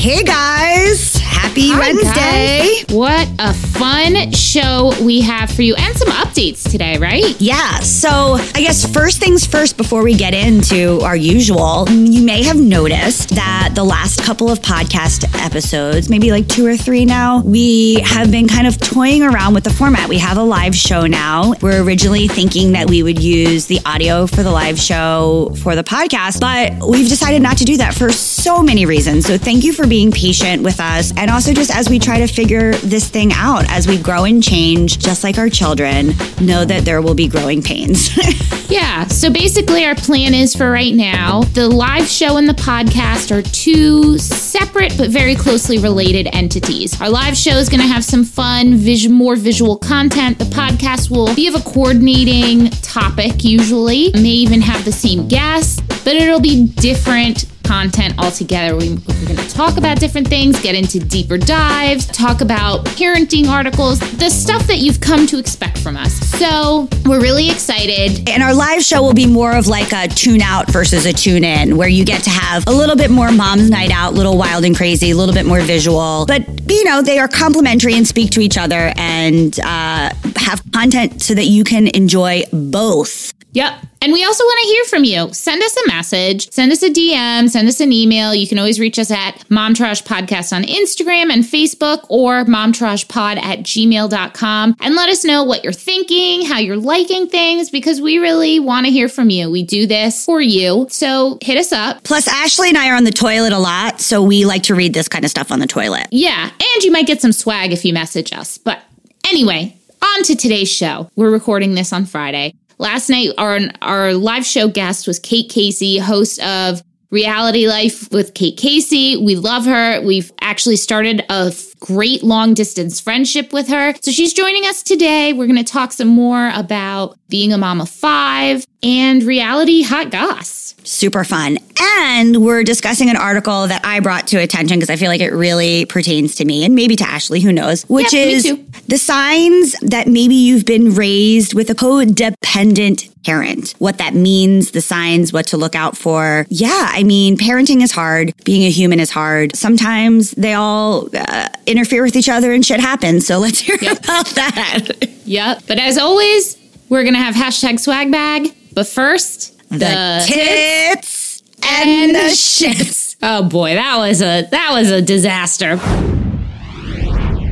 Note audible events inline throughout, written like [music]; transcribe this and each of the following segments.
Hey guys, happy Hi, Wednesday. guys. What a fun show we have for you and some updates today, right? Yeah, so I guess first things first before we get into our usual, you may have noticed that the last couple of podcast episodes, maybe like two or three now, we have been kind of toying around with the format. We have a live show now. We're originally thinking that we would use the audio for the live show for the podcast, but we've decided not to do that for so many reasons. So thank you for being patient with us. And also just as we try to figure this thing out, as we grow and change, just like our children, know that there will be growing pains. [laughs] Yeah, so basically, our plan is for right now the live show and the podcast are two separate but very closely related entities. Our live show is going to have some fun, vis- more visual content. The podcast will be of a coordinating topic, usually, may even have the same guests, but it'll be different content altogether. We, we're going to talk about different things, get into deeper dives, talk about parenting articles, the stuff that you've come to expect from us. So we're really excited. and our live show will be more of like a tune out versus a tune in, where you get to have a little bit more mom's night out, a little wild and crazy, a little bit more visual. But, you know, they are complementary and speak to each other and uh, have content so that you can enjoy both. Yep. And we also want to hear from you. Send us a message, send us a DM, send us an email. You can always reach us at Momtourage Podcast on Instagram and Facebook or momtouragepod at gmail.com and let us know what you're thinking, how you're liking things, because we really want to hear from you. We do this for you. So hit us up. Plus, Ashley and I are on the toilet a lot, so we like to read this kind of stuff on the toilet. Yeah. And you might get some swag if you message us. But anyway, on to today's show. We're recording this on Friday. Last night, our, our live show guest was Kate Casey, host of Reality Life with Kate Casey. We love her. We've actually started a great long distance friendship with her. So she's joining us today. We're going to talk some more about being a mom of five and reality hot goss. Super fun. And we're discussing an article that I brought to attention because I feel like it really pertains to me and maybe to Ashley, who knows, which me is the signs that maybe you've been raised with a codependent parent. What that means, the signs, what to look out for. Yeah, I mean, parenting is hard. Being a human is hard. Sometimes they all uh, interfere with each other and shit happens. So let's hear about that. [laughs] Yep. But as always, we're going to have hashtag swag bag. But first, The tits and the shits. Oh boy, that was a that was a disaster.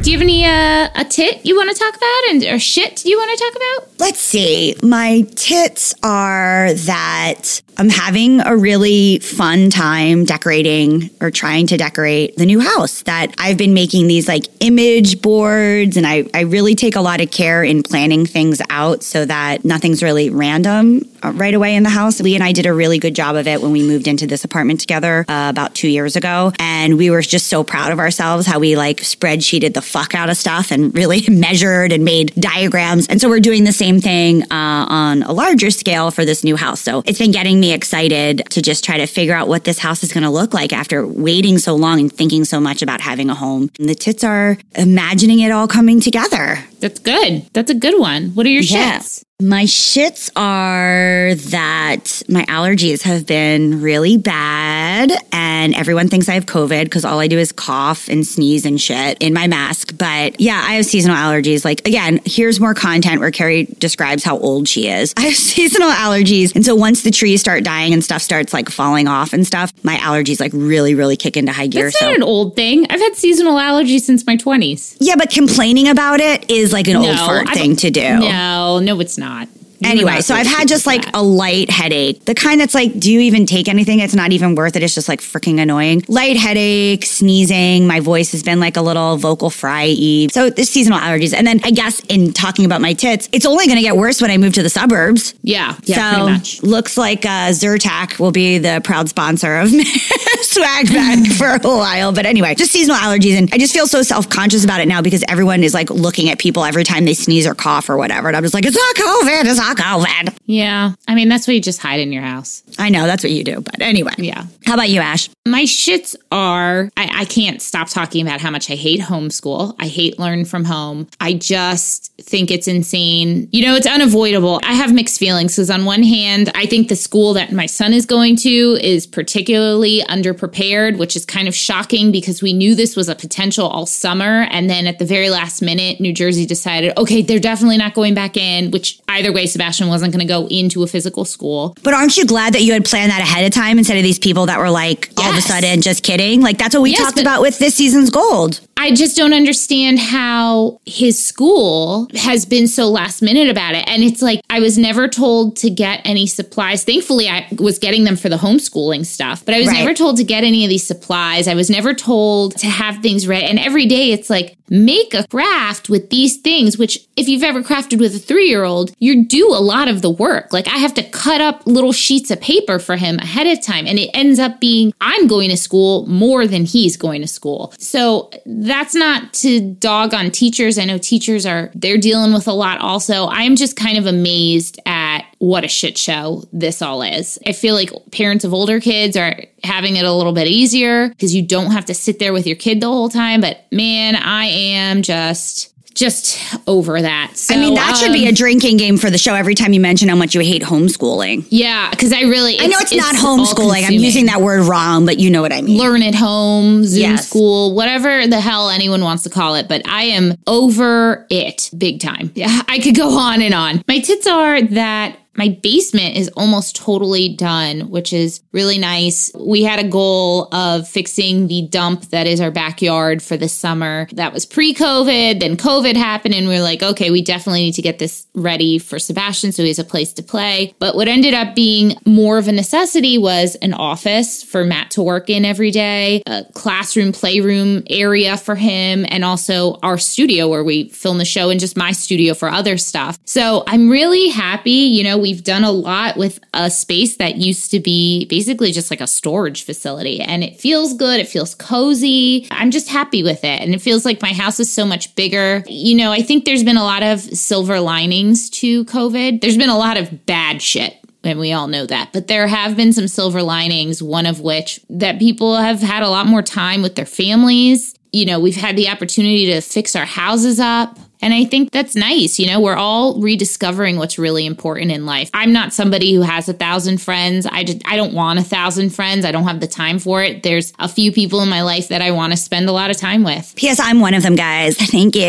Do you have any uh, a tit you want to talk about and or shit you want to talk about? Let's see. My tits are that I'm having a really fun time decorating or trying to decorate the new house. That I've been making these like image boards and I, I really take a lot of care in planning things out so that nothing's really random uh, right away in the house. Lee and I did a really good job of it when we moved into this apartment together uh, about two years ago. And we were just so proud of ourselves how we like spreadsheeted the fuck out of stuff and really [laughs] measured and made diagrams. And so we're doing the same thing uh, on a larger scale for this new house. So it's been getting me excited to just try to figure out what this house is going to look like after waiting so long and thinking so much about having a home. And the tits are imagining it all coming together. That's good. That's a good one. What are your shits? My shits are that my allergies have been really bad, and everyone thinks I have COVID because all I do is cough and sneeze and shit in my mask. But yeah, I have seasonal allergies. Like, again, here's more content where Carrie describes how old she is. [laughs] I have seasonal allergies. And so once the trees start dying and stuff starts like falling off and stuff, my allergies like really, really kick into high gear. That's so not an old thing. I've had seasonal allergies since my twenties. yeah, but complaining about it is like an old fart I thing to do. No, no, it's not. Are Anyway, so I've had just like that. a light headache. The kind that's like, do you even take anything? It's not even worth it. It's just like freaking annoying. Light headache, sneezing. My voice has been like a little vocal fry y. So this seasonal allergies. And then I guess in talking about my tits, it's only going to get worse when I move to the suburbs. yeah, yeah, so looks like uh, Zyrtec will be the proud sponsor of [laughs] swag bag [laughs] for a while. But anyway, just seasonal allergies. And I just feel so self conscious about it now because everyone is like looking at people every time they sneeze or cough or whatever. And I'm just like, it's not COVID. It's not COVID. Yeah. I mean, that's what you just hide in your house. I know that's what you do. But anyway. Yeah. How about you, Ash? My shits are, I, I can't stop talking about how much I hate homeschool. I hate learn from home. I just think it's insane. You know, it's unavoidable. I have mixed feelings because, on one hand, I think the school that my son is going to is particularly underprepared, which is kind of shocking because we knew this was a potential all summer. And then at the very last minute, New Jersey decided, okay, they're definitely not going back in, which either way, Sebastian wasn't going to go into a physical school. But aren't you glad that you had planned that ahead of time instead of these people that were like, all of a sudden, just kidding? Like, that's what we Yes, talked about with this season's gold. I just don't understand how his school has been so last minute about it. And it's like, I was never told to get any supplies. Thankfully, I was getting them for the homeschooling stuff, but I was Right. never told to get any of these supplies. I was never told to have things ready. And every day it's like, make a craft with these things, which if you've ever crafted with a three year old, you do a lot of the work. Like I have to cut up little sheets of paper for him ahead of time. And it ends up being, I'm going to school more than he's going to school. So that's not to dog on teachers. I know teachers are, they're dealing with a lot also. I'm just kind of amazed at what a shit show this all is. I feel like parents of older kids are having it a little bit easier because you don't have to sit there with your kid the whole time. But man, I am just just over that. So, I mean, that should be um, a drinking game for the show every time you mention how much you hate homeschooling. yeah, because I really I know it's, not all homeschooling. I'm using that word wrong, but you know what I mean. learn at home, Zoom Yes. school, whatever the hell anyone wants to call it. But I am over it big time. Yeah, I could go on and on. My tits are that my basement is almost totally done, which is really nice. We had a goal of fixing the dump that is our backyard for the summer. That was pre COVID. Then COVID happened, and we are like, okay, we definitely need to get this ready for Sebastian so he has a place to play. But what ended up being more of a necessity was an office for Matt to work in every day, a classroom, playroom area for him, and also our studio where we film the show and just my studio for other stuff. So I'm really happy. You know, we've done a lot with a space that used to be basically just like a storage facility, and it feels good. It feels cozy. I'm just happy with it. And it feels like my house is so much bigger. You know, I think there's been a lot of silver linings to COVID. There's been a lot of bad shit and we all know that. But there have been some silver linings, one of which that people have had a lot more time with their families. You know, we've had the opportunity to fix our houses up. And I think that's nice. You know, we're all rediscovering what's really important in life. I'm not somebody who has a thousand friends. I just, I don't want a thousand friends. I don't have the time for it. There's a few people in my life that I want to spend a lot of time with. P.S. I'm one of them, guys. [laughs] Thank you.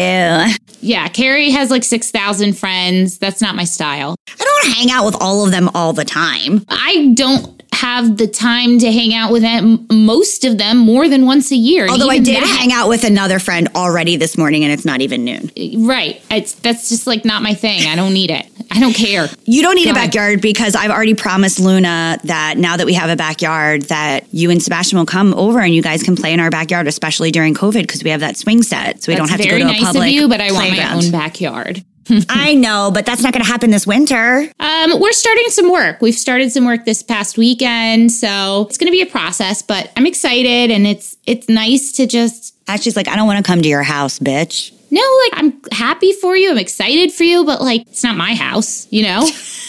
Yeah, Carrie has like 6,000 friends. That's not my style. I don't hang out with all of them all the time. I don't have the time to hang out with them, most of them more than once a year. Although I did that- hang out with another friend already this morning and it's not even noon. Right. It's that's just like not my thing. I don't need it. I don't care. You don't need Go a ahead. backyard because I've already promised Luna that now that we have a backyard that you and Sebastian will come over and you guys can play in our backyard, especially during COVID because we have that swing set. So we don't have to go to a nice public of you, but I want my playground. own backyard. [laughs] I know, but that's not going to happen this winter. Um, we're starting some work. We've started some work this past weekend, so it's going to be a process. But I'm excited, and it's it's nice to just Ashley's like, I don't want to come to your house, bitch. No, like I'm happy for you. I'm excited for you, but like it's not my house, you know. [laughs]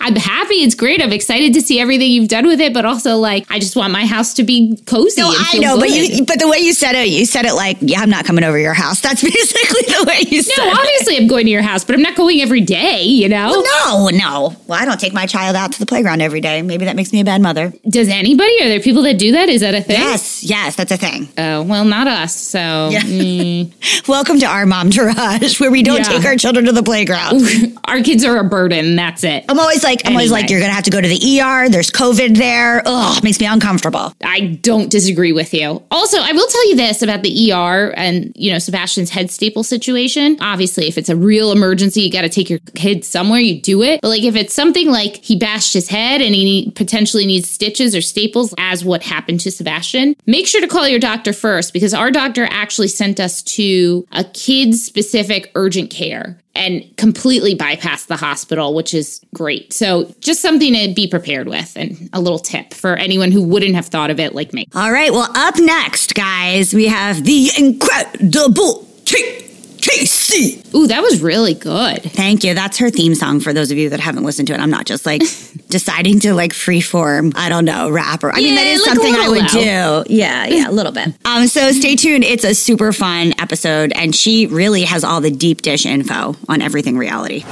I'm happy. It's great. I'm excited to see everything you've done with it, but also like I just want my house to be cozy. No, I know, but you, but the way you said it, you said it like, yeah, I'm not coming over your house. That's [laughs] basically the way you said No, it. obviously I'm going to your house, but I'm not going every day, you know? No, no. Well, I don't take my child out to the playground every day. Maybe that makes me a bad mother. Does anybody? Are there people that do that? Is that a thing? Yes, yes, that's a thing. Oh, well, not us. So Yeah. mm, [laughs] Welcome to our mom garage where we don't Yeah. take our children to the playground. our kids are a burden. That's it. I'm always like, I'm always like, you're gonna have to go to the ER. There's COVID there. Ugh, makes me uncomfortable. I don't disagree with you. Also, I will tell you this about the ER and, you know, Sebastian's head staple situation. Obviously, if it's a real emergency, you got to take your kid somewhere, you do it. But like if it's something like he bashed his head and he need, potentially needs stitches or staples, as what happened to Sebastian, make sure to call your doctor first because our doctor actually sent us to a kid specific urgent care. And completely bypass the hospital, which is great. So, just something to be prepared with and a little tip for anyone who wouldn't have thought of it like me. All right. Well, up next, guys, we have the incredible Kate Casey. Ooh, that was really good. Thank you. That's her theme song for those of you that haven't listened to it. I'm not just like [laughs] deciding to like freeform, I don't know, rapper. I mean, that is like something I would low. do. Yeah, yeah, a little bit. Um, so stay tuned. It's a super fun episode, and she really has all the deep dish info on everything reality.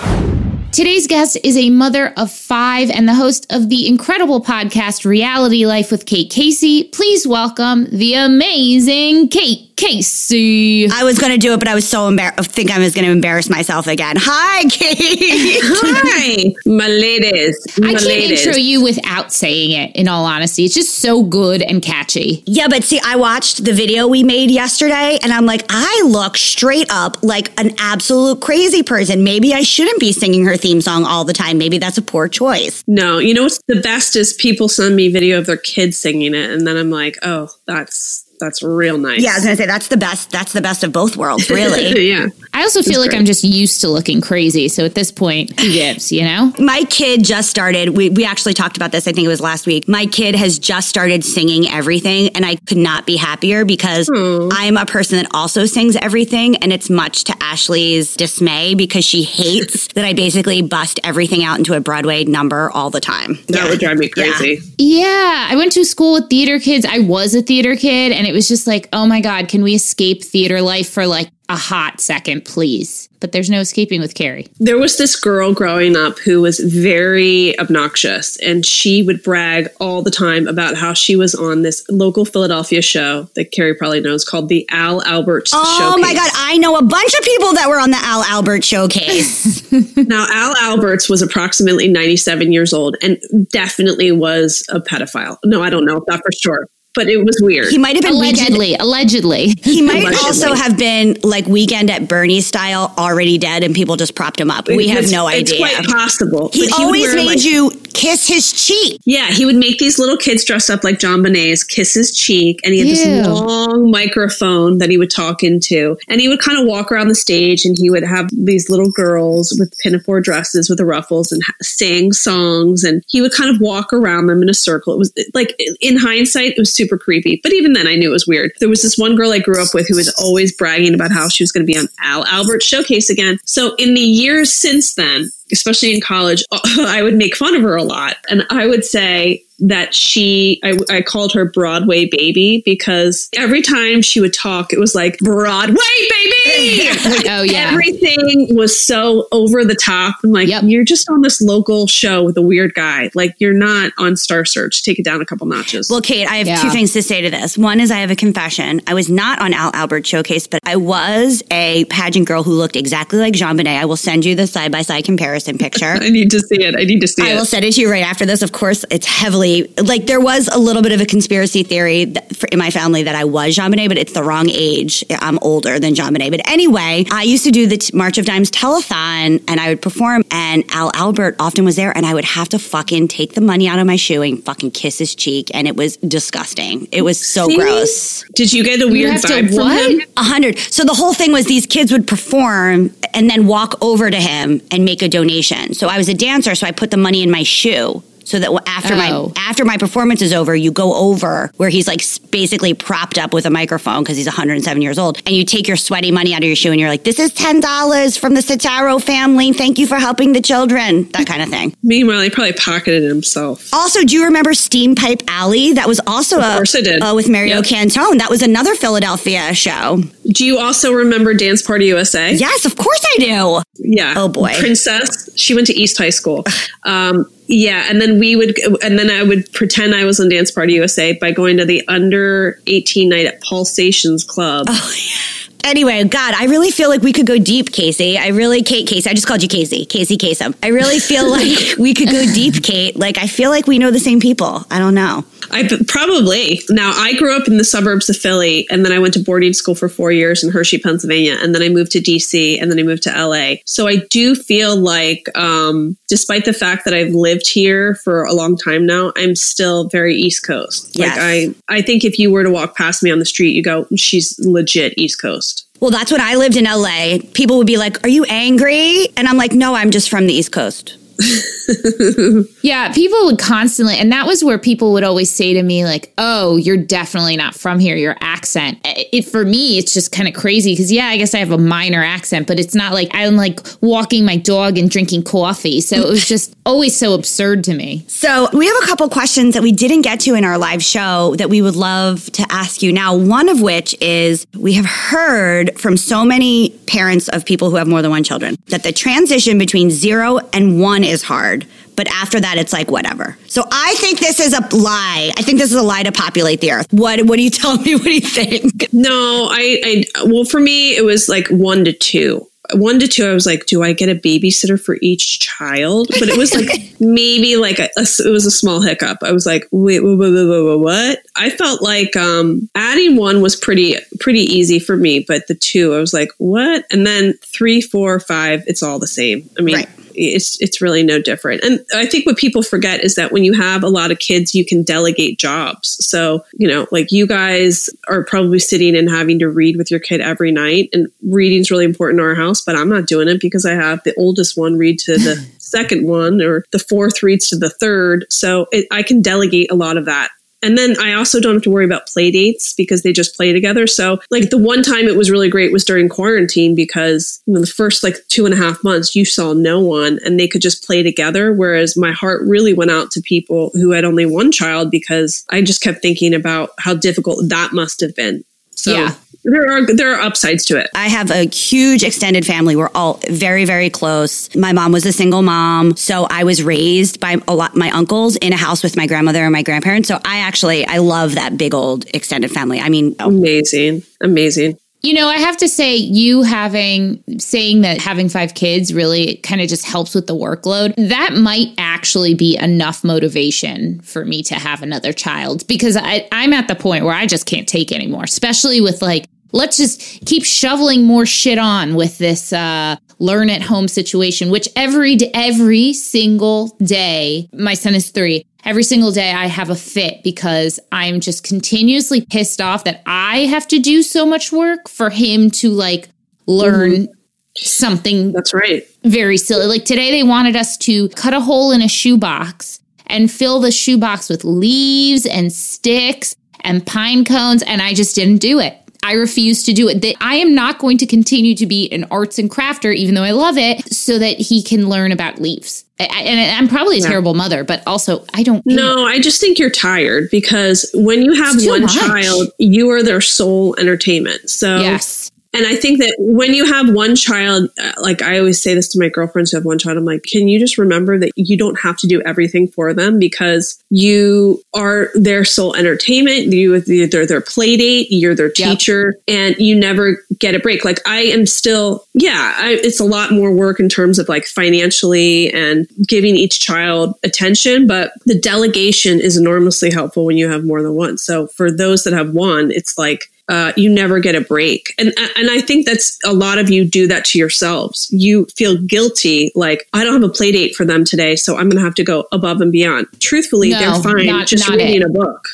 Today's guest is a mother of five and the host of the incredible podcast Reality Life with Kate Casey. Please welcome the amazing Kate Casey. I was going to do it, but I was so embarrassed. I think I was going to embarrass myself again. Hi, Kate. [laughs] Hi, my ladies. My I can't ladies. intro you without saying it, in all honesty. It's just so good and catchy. Yeah, but see, I watched the video we made yesterday and I'm like, I look straight up like an absolute crazy person. Maybe I shouldn't be singing her theme song all the time. Maybe that's a poor choice. No, you know what's the best is people send me video of their kids singing it, and then I'm like, oh, that's that's real nice. Yeah, I was gonna say that's the best. That's the best of both worlds, [laughs] really. yeah. I also feel like great. I'm just used to looking crazy. So at this point, who gives, you know? My kid just started. We, we actually talked about this. I think it was last week. My kid has just started singing everything, and I could not be happier because I'm a person that also sings everything, and it's much to Ashley's dismay because she hates [laughs] that I basically bust everything out into a Broadway number all the time. That would drive me crazy. Yeah, I went to school with theater kids. I was a theater kid, and it was just like, oh my God, can we escape theater life for like a hot second, please? But there's no escaping with Carrie. There was this girl growing up who was very obnoxious, and she would brag all the time about how she was on this local Philadelphia show that Carrie probably knows called the Al Alberts Oh Showcase. my God, I know a bunch of people that were on the Al Albert showcase. [laughs] Now, Al Alberts was approximately 97 years old and definitely was a pedophile. No, I don't know if that for sure, but it was weird. he might have been weekend. Allegedly, allegedly. He might Allegedly. also have been like weekend at Bernie style, already dead, and people just propped him up. We have It's- no It's idea. quite possible. He But would always wear, made like- you kiss his cheek. Yeah, he would make these little kids dress up like JonBenét's, kiss his cheek, and he had Ew. this long microphone that he would talk into. And he would kind of walk around the stage and he would have these little girls with pinafore dresses with the ruffles and ha- sing songs. And he would kind of walk around them in a circle. It was like, in hindsight, it was super creepy. But even then, I knew it was weird. There was this one girl I grew up with who was always bragging about how she was going to be on Al Albert Showcase again. So in the years since then, especially in college, [laughs] I would make fun of her a lot. And I would say that she, I, I called her Broadway baby because every time she would talk, it was like, Broadway baby! Like, [laughs] Oh, yeah. Everything was so over the top. I'm like, Yep. you're just on this local show with a weird guy. Like, you're not on Star Search. Take it down a couple notches. Well, Kate, I have Yeah. two things to say to this. One is I have a confession. I was not on Al Albert Showcase, but I was a pageant girl who looked exactly like JonBenét. I will send you the side by side comparison picture. [laughs] I need to see it. I need to see I it. I will send it to you right after this. Of course, it's heavily like there was a little bit of a conspiracy theory that, for, in my family that I was JonBenét, but it's the wrong age. I'm older than JonBenét. But anyway, I used to do the t- March of Dimes telethon and I would perform, and Al Albert often was there, and I would have to fucking take the money out of my shoe and fucking kiss his cheek, and it was disgusting. It was so See? gross. Did you get a weird have to vibe from what? him? A hundred. So the whole thing was these kids would perform and then walk over to him and make a donation. So I was a dancer, so I put the money in my shoe. So that after Oh. my after my performance is over, you go over where he's like basically propped up with a microphone because he's 107 years old, and you take your sweaty money out of your shoe and you're like, "This is ten dollars from the Citaro family. Thank you for helping the children." That kind of thing. Meanwhile, he probably pocketed it himself. Also, do you remember Steampipe Alley? That was also a, course I did. Uh, with Mario Yep. Cantone. That was another Philadelphia show. Do you also remember Dance Party USA? Yes, of course I do. Yeah. Oh, boy. Princess. She went to East High School. Um, yeah, and then we would, and then I would pretend I was on Dance Party USA by going to the under eighteen night at Pulsations Club. Oh, [laughs] Anyway, God, I really feel like we could go deep, Casey. I really, Kate, Casey. I just called you Casey, Casey Kasem. I really feel [laughs] like we could go deep, Kate. Like I feel like we know the same people. I don't know. I probably now I grew up in the suburbs of Philly, and then I went to boarding school for four years in Hershey, Pennsylvania, and then I moved to DC, and then I moved to LA. So I do feel like, um, despite the fact that I've lived here for a long time now, I'm still very East Coast. Yes. Like I, I think if you were to walk past me on the street, you go, "She's legit East Coast." Well, that's when I lived in LA. People would be like, Are you angry? And I'm like, No, I'm just from the East Coast. [laughs] Yeah, people would constantly, and that was where people would always say to me, like, "Oh, you're definitely not from here. Your accent." It for me, it's just kind of crazy because yeah, I guess I have a minor accent, but it's not like I'm like walking my dog and drinking coffee. So it was [laughs] just always so absurd to me. So, we have a couple questions that we didn't get to in our live show that we would love to ask you now. One of which is we have heard from so many parents of people who have more than one children that the transition between zero and one is hard. But after that, it's like whatever. So I think this is a lie. I think this is a lie to populate the earth. What What do you [laughs] tell me? What do you think? No, I, I, well, for me, it was like one to two. One to two, I was like, do I get a babysitter for each child? But it was like [laughs] maybe like a, a- it was a small hiccup. I was like, wait, wait, wait, wait, what? I felt like um, adding one was pretty pretty easy for me, but the two, I was like, what? And then three, four, five, it's all the same. I mean, Right. it's it's really no different. And I think what people forget is that when you have a lot of kids, you can delegate jobs. So, you know, like you guys are probably sitting and having to read with your kid every night and reading is really important in our house, but I'm not doing it because I have the oldest one read to the [laughs] second one or the fourth reads to the third. So it, I can delegate a lot of that. And then I also don't have to worry about play dates because they just play together. So, like the one time it was really great was during quarantine because you know, the first like two and a half months you saw no one and they could just play together. Whereas my heart really went out to people who had only one child because I just kept thinking about how difficult that must have been. So Yeah. There are there are upsides to it. I have a huge extended family. We're all very, very close. My mom was a single mom. So I was raised by a lot, my uncles in a house with my grandmother and my grandparents. So I actually, I love that big old extended family. I mean, oh. Amazing, amazing. You know, I have to say, you having saying that having five kids really kind of just helps with the workload. That might actually be enough motivation for me to have another child because I, I'm at the point where I just can't take anymore, especially with like, let's just keep shoveling more shit on with this uh, learn at home situation, which every every single day, my son is three. Every single day I have a fit because I'm just continuously pissed off that I have to do so much work for him to like learn something That's right. very silly. Like today, they wanted us to cut a hole in a shoebox and fill the shoebox with leaves and sticks and pine cones, and I just didn't do it. I refuse to do it. That I am not going to continue to be an arts and crafter, even though I love it, so that he can learn about leaves. And I'm probably a terrible mother, but also I don't. No, I just think you're tired because when you have one much. child, you are their sole entertainment. So, Yes. And I think that when you have one child, uh, like I always say this to my girlfriends who have one child, I'm like, can you just remember that you don't have to do everything for them because you are their sole entertainment. You, they're their play date, you're their Yep. teacher, and you never get a break. Like I am still, yeah, I, it's a lot more work in terms of like financially and giving each child attention, but the delegation is enormously helpful when you have more than one. So for those that have one, it's like uh, you never get a break, and and I think that's a lot of you do that to yourselves. You feel guilty, like I don't have a play date for them today, so I'm going to have to go above and beyond. Truthfully, No, they're fine not- just not reading it. a book.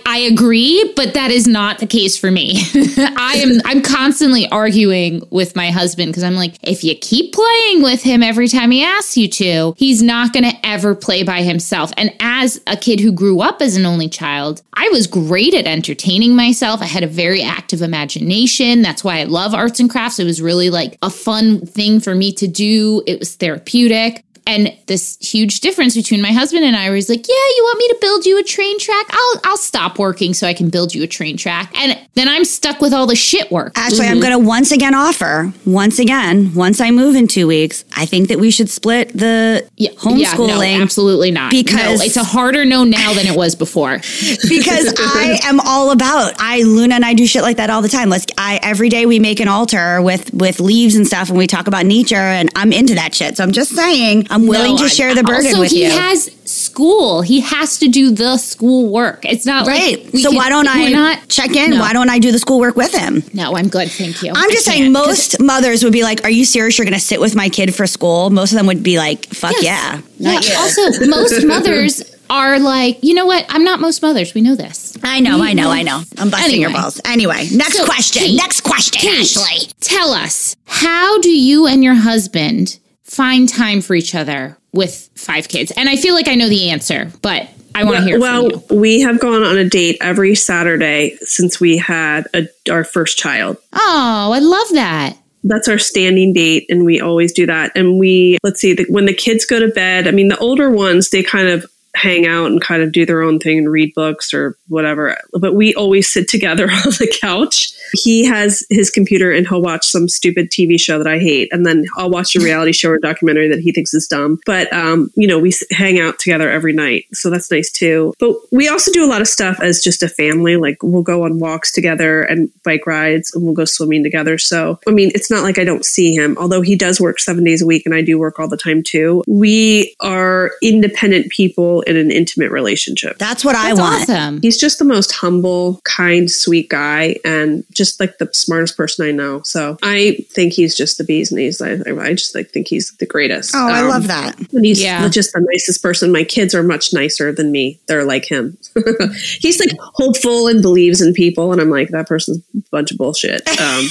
[laughs] I agree, but that is not the case for me. [laughs] I am I'm constantly arguing with my husband because I'm like, if you keep playing with him every time he asks you to, he's not going to ever play by himself. And as a kid who grew up as an only child, I was great at entertaining myself. I had a very active imagination. That's why I love arts and crafts. It was really like a fun thing for me to do. It was therapeutic. And this huge difference between my husband and I was like, yeah, you want me to build you a train track? I'll I'll stop working so I can build you a train track. And then I'm stuck with all the shit work. Actually, I'm mm-hmm. going to once again offer, once again, once I move in two weeks, I think that we should split the Yeah, homeschooling yeah, no, absolutely not. because- no, it's a harder no now than it was before. [laughs] because I am all about I Luna and I do shit like that all the time. Let's I every day we make an altar with with leaves and stuff and we talk about nature and I'm into that shit. So I'm just saying I'm willing No, to I- share the burden also, with he you. He has school. He has to do the school work. It's not right. Like so can- why don't I not check in? No. Why don't I do the school work with him? No, I'm good. Thank you. I'm just saying most mothers would be like, Are you serious you're gonna sit with my kid for school? Most of them would be like, Fuck Yes. yeah. Yeah. Not you. Also, [laughs] most mothers are like, you know what? I'm not most mothers. We know this. I know, I know, I know. I'm busting your balls. Anyway, next So, question. Kate, next question, Kate, Ashley. Tell us, how do you and your husband find time for each other with five kids? And I feel like I know the answer, but I want to hear well, we have gone on a date every Saturday since we had a, our first child. Oh, I love that. That's our standing date, and we always do that. And we, let's see, the, when the kids go to bed, I mean, the older ones, they kind of hang out and kind of do their own thing and read books or whatever. But we always sit together [laughs] on the couch. He has his computer and he'll watch some stupid TV show that I hate. And then I'll watch a reality show or documentary that he thinks is dumb. But, um, you know, we hang out together every night. So that's nice too. But we also do a lot of stuff as just a family. Like we'll go on walks together and bike rides and we'll go swimming together. So, I mean, it's not like I don't see him, although he does work seven days a week and I do work all the time too. We are independent people in an intimate relationship. That's what I That's want. awesome. He's just the most humble, kind, sweet guy, and just like the smartest person I know. So I think he's just the bee's knees. I, I just like think he's the greatest. Oh, I Um, love that. and he's Yeah. just the nicest person. My kids are much nicer than me. They're like him. [laughs] he's like hopeful and believes in people, and I'm like that person's a bunch of bullshit. Um,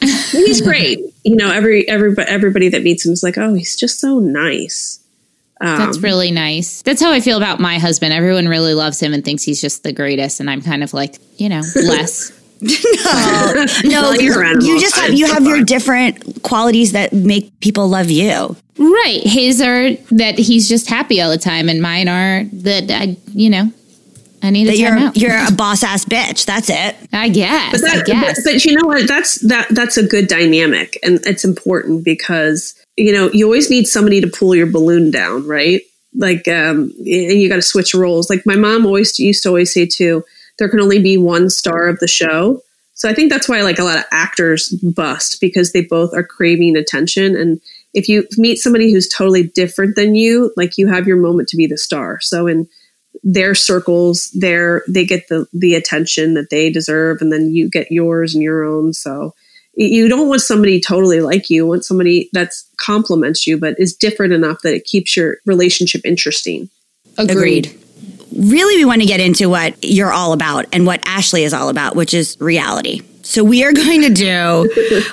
[laughs] he's great. You know, every everybody everybody that meets him is like, oh, he's just so nice. Um, That's really nice. That's how I feel about my husband. Everyone really loves him and thinks he's just the greatest. And I'm kind of like, you know, [laughs] less. [laughs] No, Well, you're you, just have you It's have your different qualities that make people love you. right. His are that he's just happy all the time. And mine are that I, you know, I need That to you're out. you're a [laughs] boss ass bitch. That's it. I guess. But, that, I guess. but, but you know what? That's that that's a good dynamic, and it's important because you know you always need somebody to pull your balloon down, right? Like, um, and you got to switch roles. Like my mom always used to always say too, there can only be one star of the show. So I think that's why like a lot of actors bust because they both are craving attention and. If you meet somebody who's totally different than you, like you have your moment to be the star. So in their circles their they get the the attention that they deserve and then you get yours and your own so you don't want somebody totally like you you want somebody that's complements you but is different enough that it keeps your relationship interesting Agreed. Really, we want to get into what you're all about and what Ashley is all about, which is reality. So we are [laughs] going to do,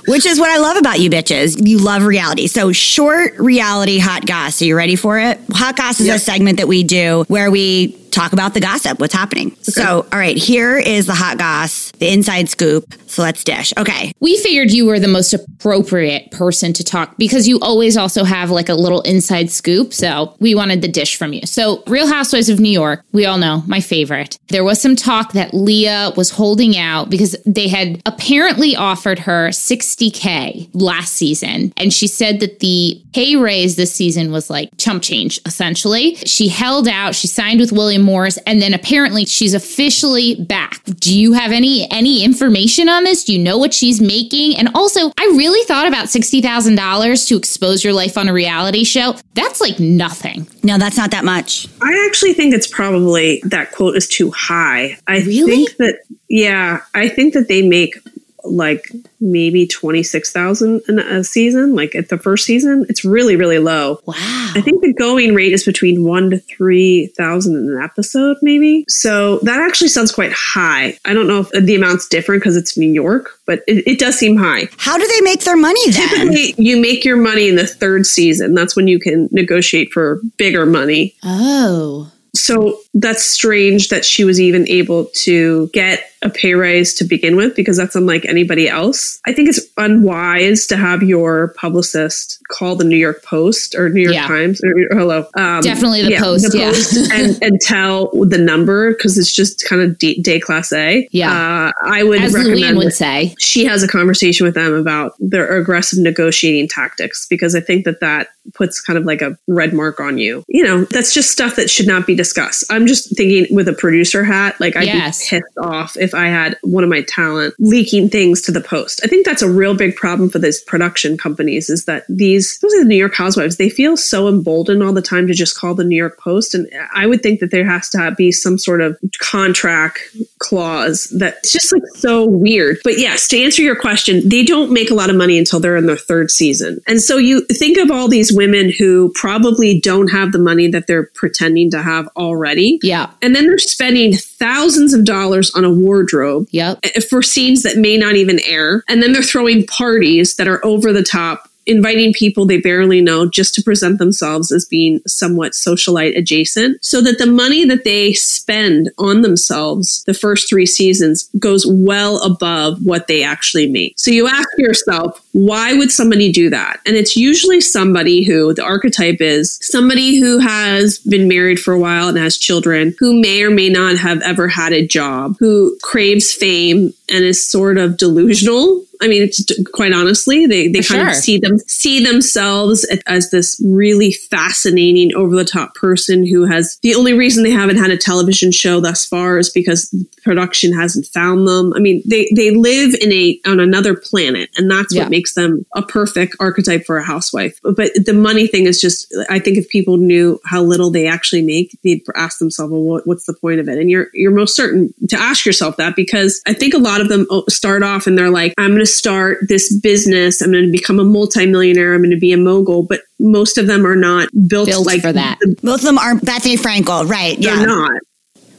which is what I love about you bitches. You love reality. So short reality hot goss. Are you ready for it? Hot goss is a segment that we do where we talk about the gossip, what's happening. So, all right, here is the hot goss, the inside scoop. So let's dish. Okay. we figured you were the most appropriate person to talk because you always also have like a little inside scoop. So we wanted the dish from you. So, Real Housewives of New York, we all know my favorite. There was some talk that Leah was holding out because they had apparently offered her 60K last season. And she said that the pay raise this season was like chump change, essentially. She held out, she signed with William Morris, and then apparently she's officially back. Do you have any any information on this? Do you know what she's making? And also, I really thought about $60,000 to expose your life on a reality show. That's like nothing. No, that's not that much. i actually think it's probably that quote is too high i Really? think that yeah i think that they make like maybe 26,000 in a season like at the first season it's really really low Wow. I think the going rate is between one to three thousand in an episode, maybe. So that actually sounds quite high. I don't know if the amount's different because it's New York, but it, it does seem high. How do they make their money then? Typically, you make your money in the third season. That's when you can negotiate for bigger money. Oh. So that's strange that she was even able to get a pay raise to begin with because that's unlike anybody else. I think it's unwise to have your publicist call the New York Post or New York Yeah. Times or, hello. Um, Definitely the Post, yeah. [laughs] and, and tell the number because it's just kind of day, day class A. Yeah. Uh, I would As recommend Lillian would say. she has a conversation with them about their aggressive negotiating tactics because I think that that puts kind of like a red mark on you. You know, that's just stuff that should not be discussed. I'm just thinking with a producer hat, like I'd Yes. be pissed off if if I had one of my talent leaking things to the post. I think that's a real big problem for these production companies is that these, those are the New York Housewives, they feel so emboldened all the time to just call the New York Post. And I would think that there has to be some sort of contract clause that's just like so weird. But yes, to answer your question, they don't make a lot of money until they're in their third season. And so you think of all these women who probably don't have the money that they're pretending to have already. Yeah. And then they're spending thousands of dollars on a wardrobe Yep. Eh, for scenes that may not even air. And then they're throwing parties that are over the top, inviting people they barely know just to present themselves as being somewhat socialite adjacent. So that the money that they spend on themselves the first three seasons goes well above what they actually make. So you ask yourself, why would somebody do that? And it's usually somebody who the archetype is somebody who has been married for a while and has children, who may or may not have ever had a job, who craves fame and is sort of delusional. I mean, it's quite honestly, they, they For kind of see them see themselves as this really fascinating, over the top person who has the only reason they haven't had a television show thus far is because production hasn't found them. I mean, they they live in a on another planet, and that's Yeah. what makes them a perfect archetype for a housewife. But the money thing is just, I think if people knew how little they actually make, they'd ask themselves, well, what, what's the point of it? And you're you're most certain to ask yourself that because I think a lot of them oh, start off and they're like, I'm going to start this business, I'm going to become a multimillionaire, I'm going to be a mogul, but most of them are not built, Built like for that. the- Both of them are Bethenny Frankel, right? They're yeah. not.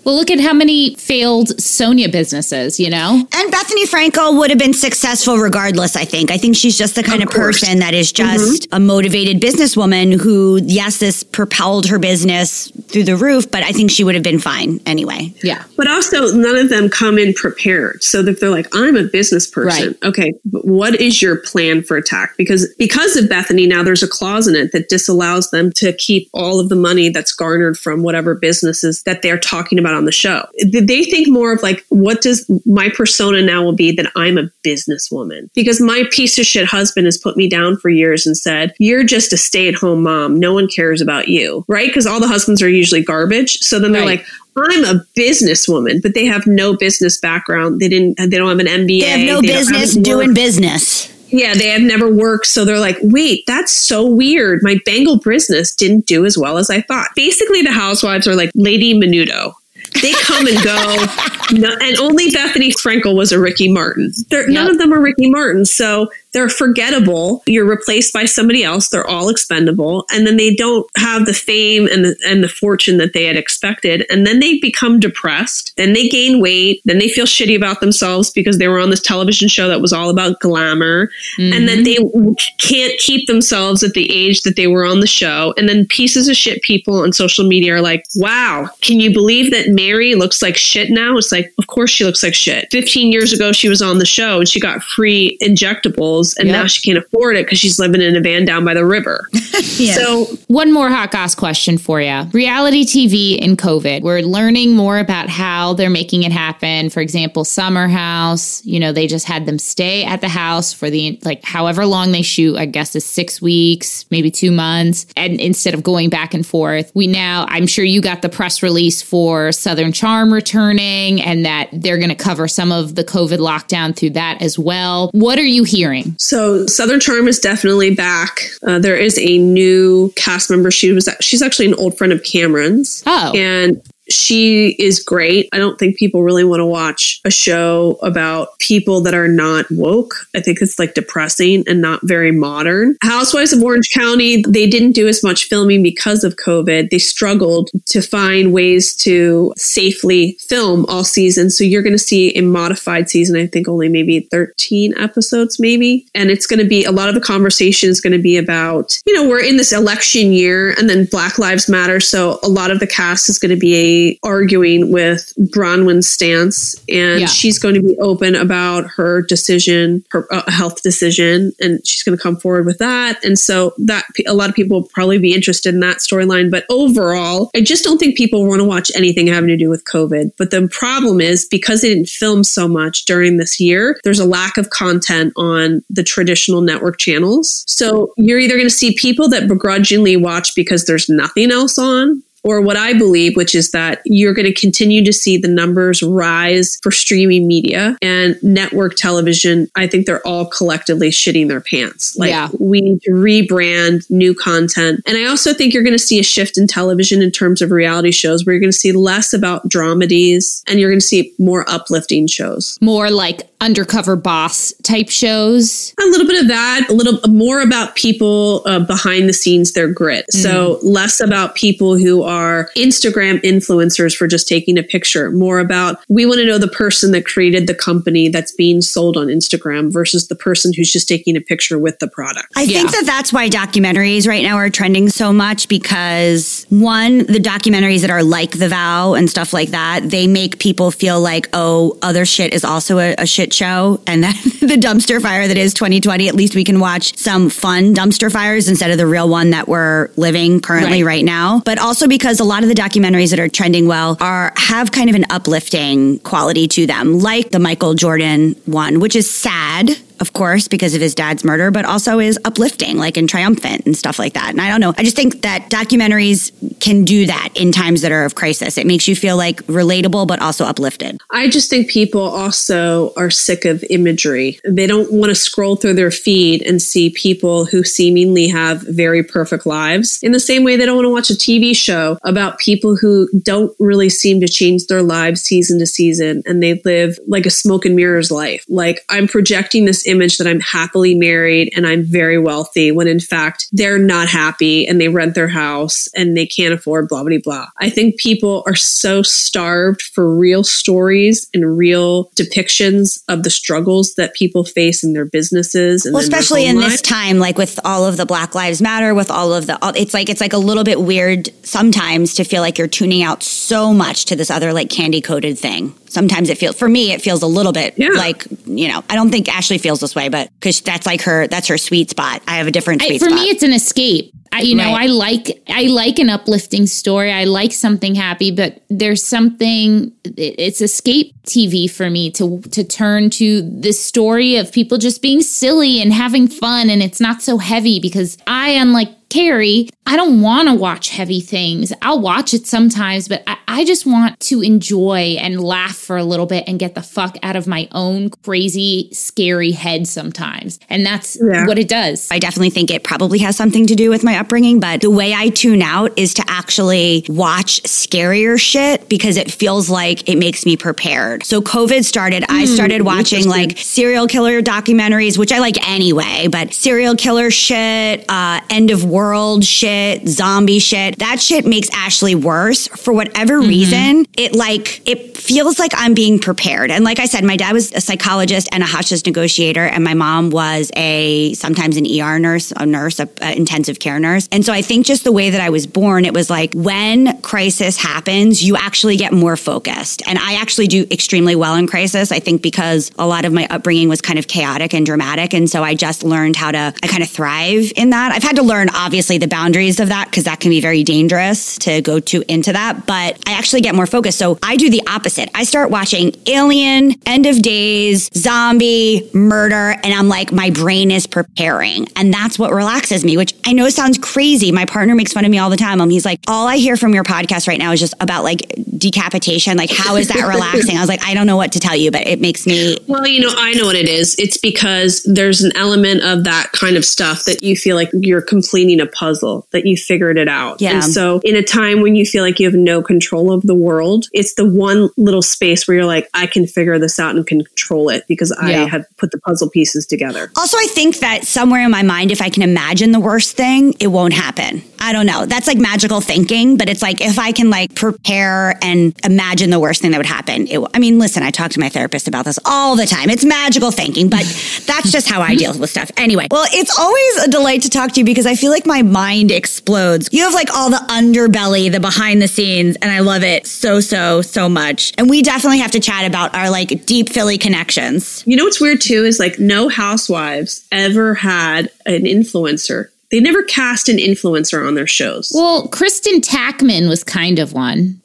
Well, look at how many failed Sonja businesses, you know? And Bethenny Frankel would have been successful regardless, I think. I think she's just the kind Of of, person that is mm-hmm. just a motivated businesswoman who, yes, this propelled her business through the roof, but I think she would have been fine anyway. Yeah. But also, none of them come in prepared. So that they're like, I'm a business person. Right. Okay, but what is your plan for attack? Because because of Bethenny, now there's a clause in it that disallows them to keep all of the money that's garnered from whatever businesses that they're talking about on the show. They think more of like, what does my persona now will be that I'm a businesswoman? Because my piece of shit husband has put me down for years and said, You're just a stay at home mom. No one cares about you. Right? Because all the husbands are usually garbage. So then they're Right. like, I'm a businesswoman, but they have no business background. They didn't. They don't have an MBA. They have no They business haven't doing business. Yeah, they have never worked. So they're like, wait, that's so weird. My Bengal business didn't do as well as I thought. Basically, the housewives are like Lady Menudo. They come and go. No, and only Bethenny Frankel was a Ricky Martin. They're, None of them are Ricky Martin. So they're forgettable. You're replaced by somebody else. They're all expendable. And then they don't have the fame and the, and the fortune that they had expected. And then they become depressed. Then they gain weight. Then they feel shitty about themselves because they were on this television show that was all about glamour. And then mm-hmm. they can't keep themselves at the age that they were on the show. And then pieces of shit people on social media are like, wow, can you believe that Mary looks like shit now? It's like, of course she looks like shit. 15 years ago, she was on the show and she got free injectables and Yep. now she can't afford it because she's living in a van down by the river. [laughs] So One more hot goss question for you. Reality TV in COVID. We're learning more about how they're making it happen. For example, Summer House, you know, they just had them stay at the house for the like however long they shoot, I guess is 6 weeks, maybe 2 months, and instead of going back and forth. We now I'm sure you got the press release for Southern Charm returning and that they're going to cover some of the COVID lockdown through that as well. What are you hearing? So Southern Charm is definitely back. Uh, there is a new cast member. She was she's actually an old friend of Cameron's. Oh. and she is great. I don't think people really want to watch a show about people that are not woke. I think it's like depressing and not very modern. Housewives of Orange County, they didn't do as much filming because of COVID. They struggled to find ways to safely film all season. So you're going to see a modified season, I think only maybe 13 episodes, maybe. And it's going to be a lot of the conversation is going to be about, you know, we're in this election year and then Black Lives Matter. So a lot of the cast is going to be a arguing with Braunwyn's stance, and Yeah. she's going to be open about her decision, her uh, health decision, and she's going to come forward with that. And so that a lot of people will probably be interested in that storyline. But overall, I just don't think people want to watch anything having to do with COVID. But the problem is because they didn't film so much during this year, there's a lack of content on the traditional network channels. So you're either going to see people that begrudgingly watch because there's nothing else on or what I believe, which is that you're going to continue to see the numbers rise for streaming media and network television. I think they're all collectively shitting their pants. Like Yeah. we need to rebrand new content. And I also think you're going to see a shift in television in terms of reality shows where you're going to see less about dramedies and you're going to see more uplifting shows. More like undercover boss type shows. A little bit of that, a little more about people uh, behind the scenes, their grit. So less about people who are Instagram influencers for just taking a picture, more about we want to know the person that created the company that's being sold on Instagram versus the person who's just taking a picture with the product. I think that that's why documentaries right now are trending so much because one, the documentaries that are like The Vow and stuff like that, they make people feel like, oh, other shit is also a, a shit show. And that [laughs] the dumpster fire that is 2020, at least we can watch some fun dumpster fires instead of the real one that we're living currently Right. right now. But also because a lot of the documentaries that are trending well are have kind of an uplifting quality to them, like the Michael Jordan one, which is sad of course, because of his dad's murder, but also is uplifting, like and triumphant and stuff like that. And I don't know. I just think that documentaries can do that in times that are of crisis. It makes you feel like relatable, but also uplifted. I just think people also are sick of imagery. They don't want to scroll through their feed and see people who seemingly have very perfect lives. In the same way, they don't want to watch a TV show about people who don't really seem to change their lives season to season and they live like a smoke and mirrors life. Like I'm projecting this image that I'm happily married and I'm very wealthy when in fact they're not happy and they rent their house and they can't afford blah blah blah. I think people are so starved for real stories and real depictions of the struggles that people face in their businesses and Well, especially in this time, like with all of the Black Lives Matter, with all of the, it's like, it's like a little bit weird sometimes to feel like you're tuning out so much to this other like candy coated thing. Sometimes it feels, for me, it feels a little bit Yeah. like, you know, I don't think Ashley feels this way, but because that's like her, that's her sweet spot. I have a different I, for spot. me, it's an escape. I, you know, Right. I like I like an uplifting story. I like something happy, but there's something. It's escape TV for me to to turn to this story of people just being silly and having fun, and it's not so heavy because I, unlike Carrie, I don't want to watch heavy things. I'll watch it sometimes, but I, I just want to enjoy and laugh for a little bit and get the fuck out of my own crazy, scary head sometimes, and that's Yeah. what it does. I definitely think it probably has something to do with my upbringing, but the way I tune out is to actually watch scarier shit because it feels like it makes me prepared. So COVID started, I started watching like serial killer documentaries, which I like anyway, but serial killer shit, uh, end of world shit, zombie shit. That shit makes Ashley worse for whatever reason. It like, it feels like I'm being prepared. And like I said, my dad was a psychologist and a hospice negotiator, and my mom was a sometimes an ER nurse, a nurse, a, a intensive care nurse. And so I think just the way that I was born, it was like when crisis happens, you actually get more focused. And I actually do extremely well in crisis. I think because a lot of my upbringing was kind of chaotic and dramatic. And so I just learned how to, I kind of thrive in that. I've had to learn obviously the boundaries of that because that can be very dangerous to go to into that. But I actually get more focused. So I do the opposite. I start watching Alien, End of Days, Zombie, Murder, and I'm like, my brain is preparing. And that's what relaxes me, which I know sounds crazy. My partner makes fun of me all the time. Um, he's like, all I hear from your podcast right now is just about like decapitation. Like, how is that relaxing? I was like, I don't know what to tell you, but it makes me Well, you know, I know what it is. It's because there's an element of that kind of stuff that you feel like you're completing a puzzle, that you figured it out. Yeah. And so, in a time when you feel like you have no control of the world, it's the one little space where you're like, I can figure this out and control it because I Yeah. have put the puzzle pieces together. Also, I think that somewhere in my mind, if I can imagine the worst thing, it won't happen. I don't know. That's like magical thinking, but it's like if I can like prepare and imagine the worst thing that would happen. It, I mean, listen, I talk to my therapist about this all the time. It's magical thinking, but [laughs] that's just how I deal with stuff. Anyway, well, it's always a delight to talk to you because I feel like my mind explodes. You have like all the underbelly, the behind the scenes, and I love it so, so, so much. And we definitely have to chat about our like deep Philly connections. You know what's weird too is like no housewives ever had an influencer. They never cast an influencer on their shows. Well, Kristen Taekman was kind of one.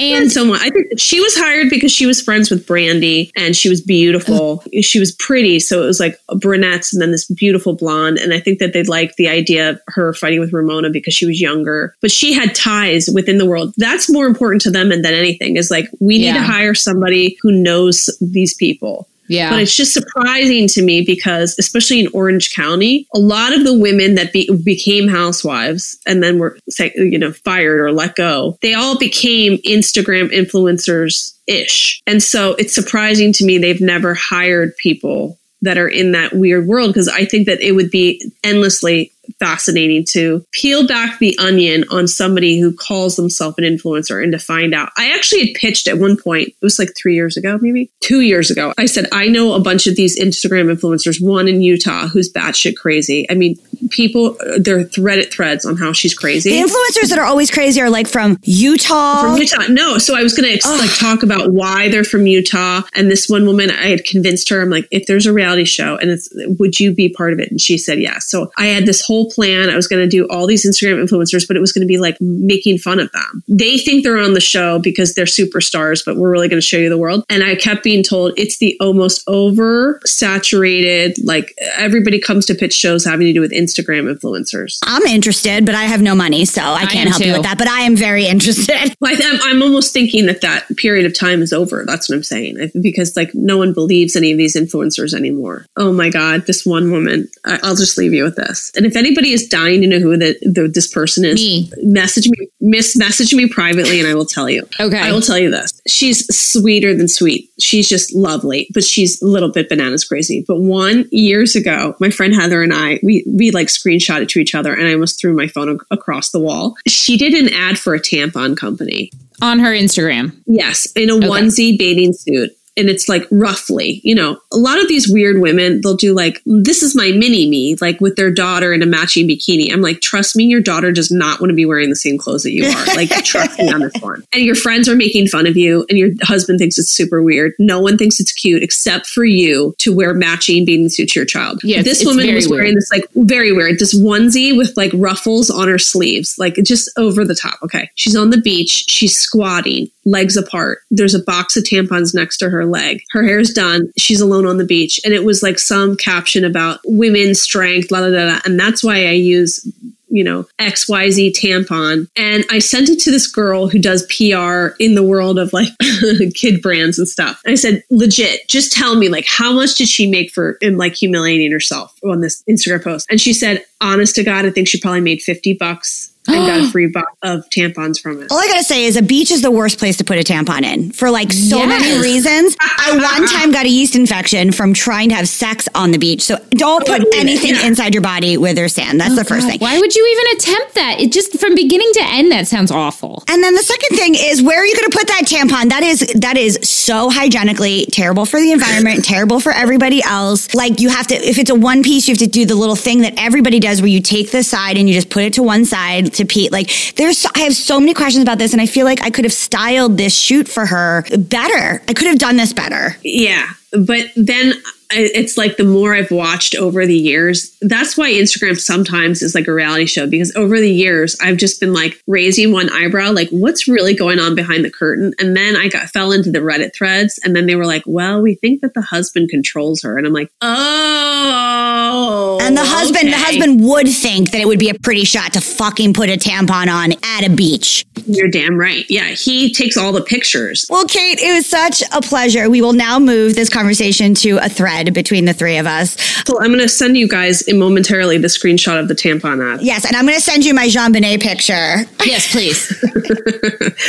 And And someone, I think she was hired because she was friends with Brandy and she was beautiful. she was pretty. So it was like brunettes and then this beautiful blonde. And I think that they liked the idea of her fighting with Ramona because she was younger, but she had ties within the world. That's more important to them than anything is like, we need Yeah. to hire somebody who knows these people. Yeah. But it's just surprising to me because, especially in Orange County, a lot of the women that be, became housewives and then were, you know, fired or let go, they all became Instagram influencers ish. And so it's surprising to me they've never hired people that are in that weird world because I think that it would be endlessly fascinating to peel back the onion on somebody who calls themselves an influencer and to find out. I actually had pitched at one point, it was like three years ago, maybe two years ago. I said, I know a bunch of these Instagram influencers, one in Utah who's batshit crazy. I mean, people, they're threaded threads on how she's crazy. The influencers that are always crazy are like from Utah. From Utah. No, so I was going to like talk about why they're from Utah. And this one woman, I had convinced her, I'm like, if there's a reality show and it's, would you be part of it? And she said yes. So I had this whole plan. I was going to do all these Instagram influencers, but it was going to be like making fun of them. They think they're on the show because they're superstars, but we're really going to show you the world. And I kept being told it's the almost over saturated, like everybody comes to pitch shows having to do with Instagram influencers. I'm interested, but I have no money, so I can't am help you with that. But I am very interested. [laughs] Well, I, I'm, I'm almost thinking that that period of time is over. That's what I'm saying. Because like no one believes any of these influencers anymore. Oh my God, this one woman. I, I'll just leave you with this. And if anybody is dying to know who the, the this person is, Me. message me, miss message me privately, and I will tell you. Okay. I will tell you this. She's sweeter than sweet. She's just lovely, but she's a little bit bananas crazy. But one years ago, my friend Heather and I, we we like screenshot it to each other, and I almost threw my phone ac- across the wall. She did an ad for a tampon company. on her Instagram. Yes, in a onesie bathing suit. And it's like roughly, you know, a lot of these weird women, they'll do like, this is my mini me, like with their daughter in a matching bikini. I'm like, trust me, your daughter does not want to be wearing the same clothes that you are. Like, [laughs] trust me on this one. And your friends are making fun of you, and your husband thinks it's super weird. No one thinks it's cute except for you to wear matching bathing suit to your child. Yeah, this woman was wearing weird. this like very weird, this onesie with like ruffles on her sleeves, like just over the top. Okay. She's on the beach. She's squatting, legs apart. There's a box of tampons next to her leg. Her hair's done. She's alone on the beach. And it was like some caption about women's strength, la la la. la. And that's why I use you know, XYZ tampon. And I sent it to this girl who does PR in the world of like [laughs] kid brands and stuff. And I said, legit, just tell me, like, how much did she make for in like humiliating herself on this Instagram post? And she said, honest to God, I think she probably made 50 bucks and got a [gasps] free box of tampons from it. All I gotta say is a beach is the worst place to put a tampon in for like so Yes. many reasons. I [laughs] one time got a yeast infection from trying to have sex on the beach. So don't put anything yeah. inside your body with or sand. That's oh, the first thing. Why would you even attempt that? It just from beginning to end that sounds awful. And then the second thing is where are you going to put that tampon? That is that is so hygienically terrible for the environment, terrible for everybody else. Like you have to if it's a one piece, you have to do the little thing that everybody does where you take the side and you just put it to one side to Pete. Like there's I have so many questions about this and I feel like I could have styled this shoot for her better. I could have done this better. Yeah. But then it's like the more I've watched over the years, that's why Instagram sometimes is like a reality show because over the years I've just been like raising one eyebrow, like what's really going on behind the curtain? And then I got fell into the Reddit threads and then they were like, well, we think that the husband controls her. And I'm like, oh. And the husband, the husband would think that it would be a pretty shot to fucking put a tampon on at a beach. You're damn right. Yeah. He takes all the pictures. Well, Kate, it was such a pleasure. We will now move this conversation to a thread between the three of us. So I'm going to send you guys momentarily the screenshot of the tampon ad. Yes, and I'm going to send you my JonBenét picture. Yes, please. [laughs]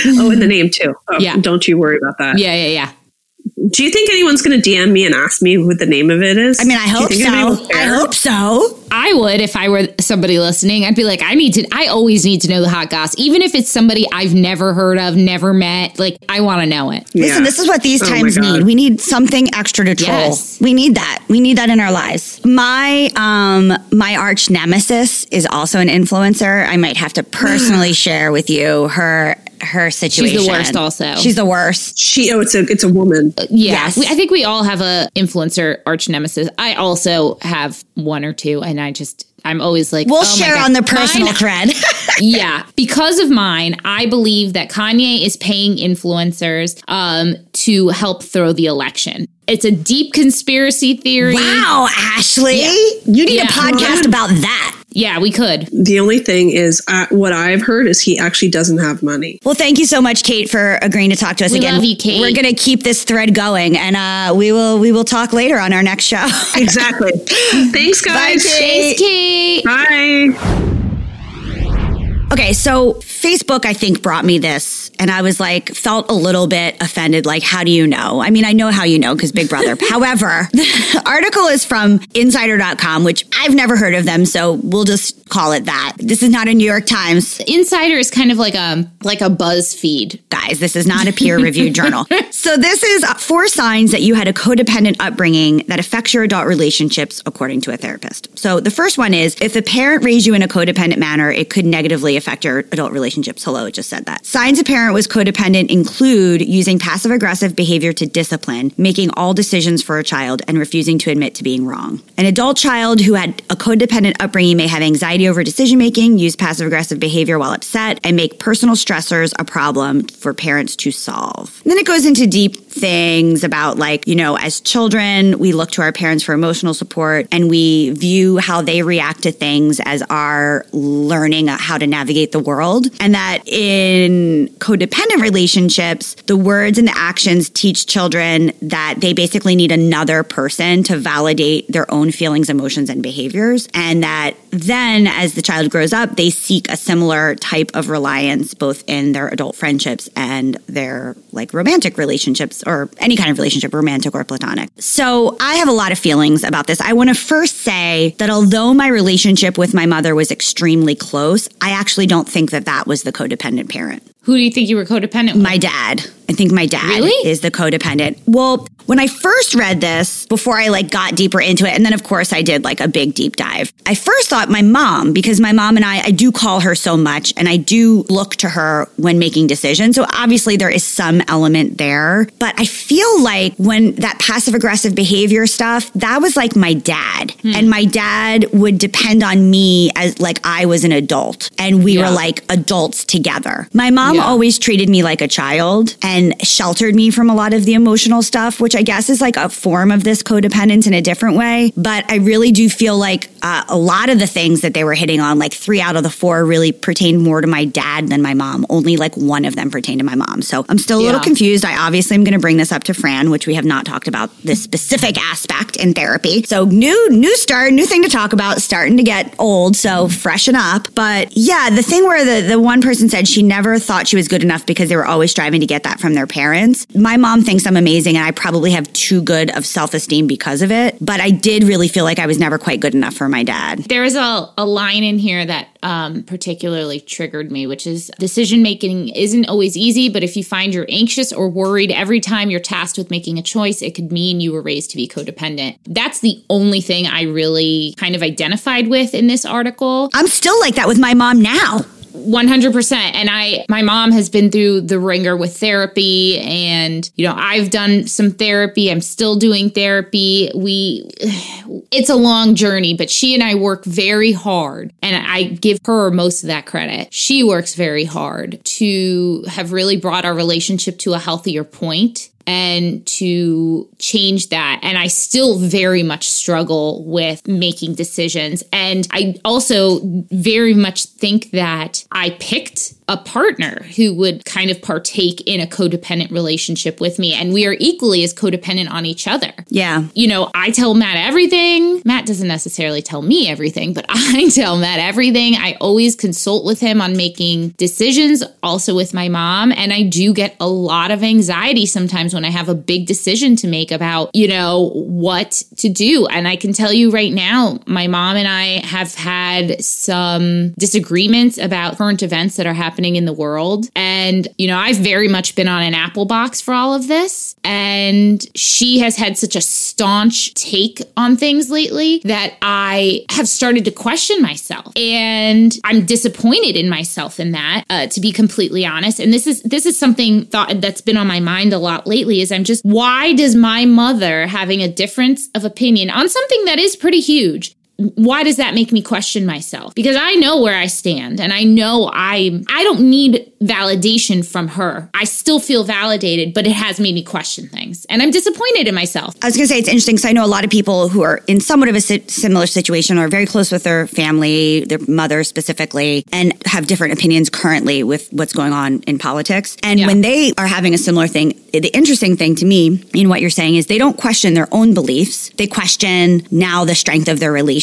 Oh, and the name too. Oh, Yeah. Don't you worry about that. yeah, yeah, yeah. Do you think anyone's going to DM me and ask me what the name of it is? I mean, I hope think anybody will so. I hope so. I would if I were somebody listening. I'd be like, I need to. I always need to know the hot goss, even if it's somebody I've never heard of, never met. Like, I want to know it. Yeah. Listen, this is what these Oh times God. need. We need something extra to troll. Yes. We need that. We need that in our lives. My um my arch nemesis is also an influencer. I might have to personally [gasps] share with you her her situation. She's the worst also. She's the worst. She oh, it's a it's a woman. Yeah, Yes. we, I think we all have a influencer arch nemesis. I also have one or two, and I just I'm always like, We'll oh my share God. on the personal Mine- thread. [laughs] yeah, because of mine, I believe that Kanye is paying influencers um, to help throw the election. It's a deep conspiracy theory. wow, Ashley. You need Yeah. a podcast about that. Yeah, we could. The only thing is, uh, what I've heard is he actually doesn't have money. Well, thank you so much, Kate, for agreeing to talk to us We again. love you, Kate. We're going to keep this thread going, and uh, we will we will talk later on our next show. [laughs] Exactly. [laughs] Thanks, guys. Kate. Thanks, Kate. Bye. Okay, so Facebook, I think, brought me this, and I was like, felt a little bit offended. Like, how do you know? I mean, I know how you know because Big Brother. [laughs] However, the [laughs] article is from insider.com, which I've never heard of them, so we'll just call it that. This is not a New York Times. Insider is kind of like a like a BuzzFeed. Guys, this is not a peer reviewed [laughs] journal. So, this is four signs that you had a codependent upbringing that affects your adult relationships, according to a therapist. So, the first one is if a parent raised you in a codependent manner, it could negatively affect your adult relationships. Hello, it just said that. Signs a parent was codependent include using passive aggressive behavior to discipline, making all decisions for a child, and refusing to admit to being wrong. An adult child who had a codependent upbringing may have anxiety over decision making, use passive aggressive behavior while upset, and make personal stressors a problem for parents to solve. And then it goes into deep things about like, you know, as children, we look to our parents for emotional support and we view how they react to things as our learning uh, how to navigate the world. And that in codependent relationships, the words and the actions teach children that they basically need another person to validate their own feelings, emotions, and behaviors. And that then as the child grows up, they seek a similar type of reliance both in their adult friendships and their like romantic relationships or any kind of relationship, romantic or platonic. So I have a lot of feelings about this. I want to first say that although my relationship with my mother was extremely close, I actually don't think that that was the codependent parent. Who do you think you were codependent with? My dad. I think my dad Really? is the codependent. Well, when I first read this, before I like got deeper into it, and then of course I did like a big deep dive. I first thought my mom, because my mom and I, I do call her so much and I do look to her when making decisions. So obviously there is some element there. But I feel like when that passive aggressive behavior stuff, that was like my dad. Hmm. And my dad would depend on me as like I was an adult and we Yeah. were like adults together. My mom Yeah. always treated me like a child and sheltered me from a lot of the emotional stuff, which I guess is like a form of this codependence in a different way. But I really do feel like uh, a lot of the things that they were hitting on, like three out of the four, really pertained more to my dad than my mom. Only like one of them pertained to my mom. So I'm still a little confused. I obviously am going to bring this up to Fran, which we have not talked about this specific aspect in therapy. So new, new start, new thing to talk about, starting to get old. So freshen up. But yeah, the thing where the, the one person said she never thought she was good enough because they were always striving to get that from their parents. My mom thinks I'm amazing and I probably have too good of self esteem because of it. But I did really feel like I was never quite good enough for my dad. There is a, a line in here that um, particularly triggered me, which is decision making isn't always easy, but if you find you're anxious or worried every time you're tasked with making a choice, it could mean you were raised to be codependent. That's the only thing I really kind of identified with in this article. I'm still like that with my mom now. 100% and i my mom has been through the wringer with therapy and you know i've done some therapy. I'm still doing therapy. We [sighs] it's a long journey but she and i work very hard. And i give her most of that credit. She works very hard to have really brought our relationship to a healthier point and to change that. And I still very much struggle with making decisions. And I also very much think that I picked a partner who would kind of partake in a codependent relationship with me. And we are equally as codependent on each other. Yeah. You know, I tell Matt everything. Matt doesn't necessarily tell me everything, but [laughs] I tell Matt everything. I always consult with him on making decisions, also with my mom. And I do get a lot of anxiety sometimes when I have a big decision to make about, you know, what to do. And I can tell you right now, my mom and I have had some disagreements about current events that are happening happening in the world. And, you know, I've very much been on an Apple box for all of this. And she has had such a staunch take on things lately that I have started to question myself. And I'm disappointed in myself in that, uh, to be completely honest. And this is this is something thought that's been on my mind a lot lately is I'm just why does my mother having a difference of opinion on something that is pretty huge why does that make me question myself because i know where i stand and i know i i don't need validation from her i still feel validated but it has made me question things and i'm disappointed in myself I was going to say it's interesting because I know a lot of people who are in somewhat of a si- similar situation or very close with their family, their mother specifically, and have different opinions currently with what's going on in politics. And Yeah. when they are having a similar thing, the interesting thing to me in what you're saying is they don't question their own beliefs. They question now the strength of their relationship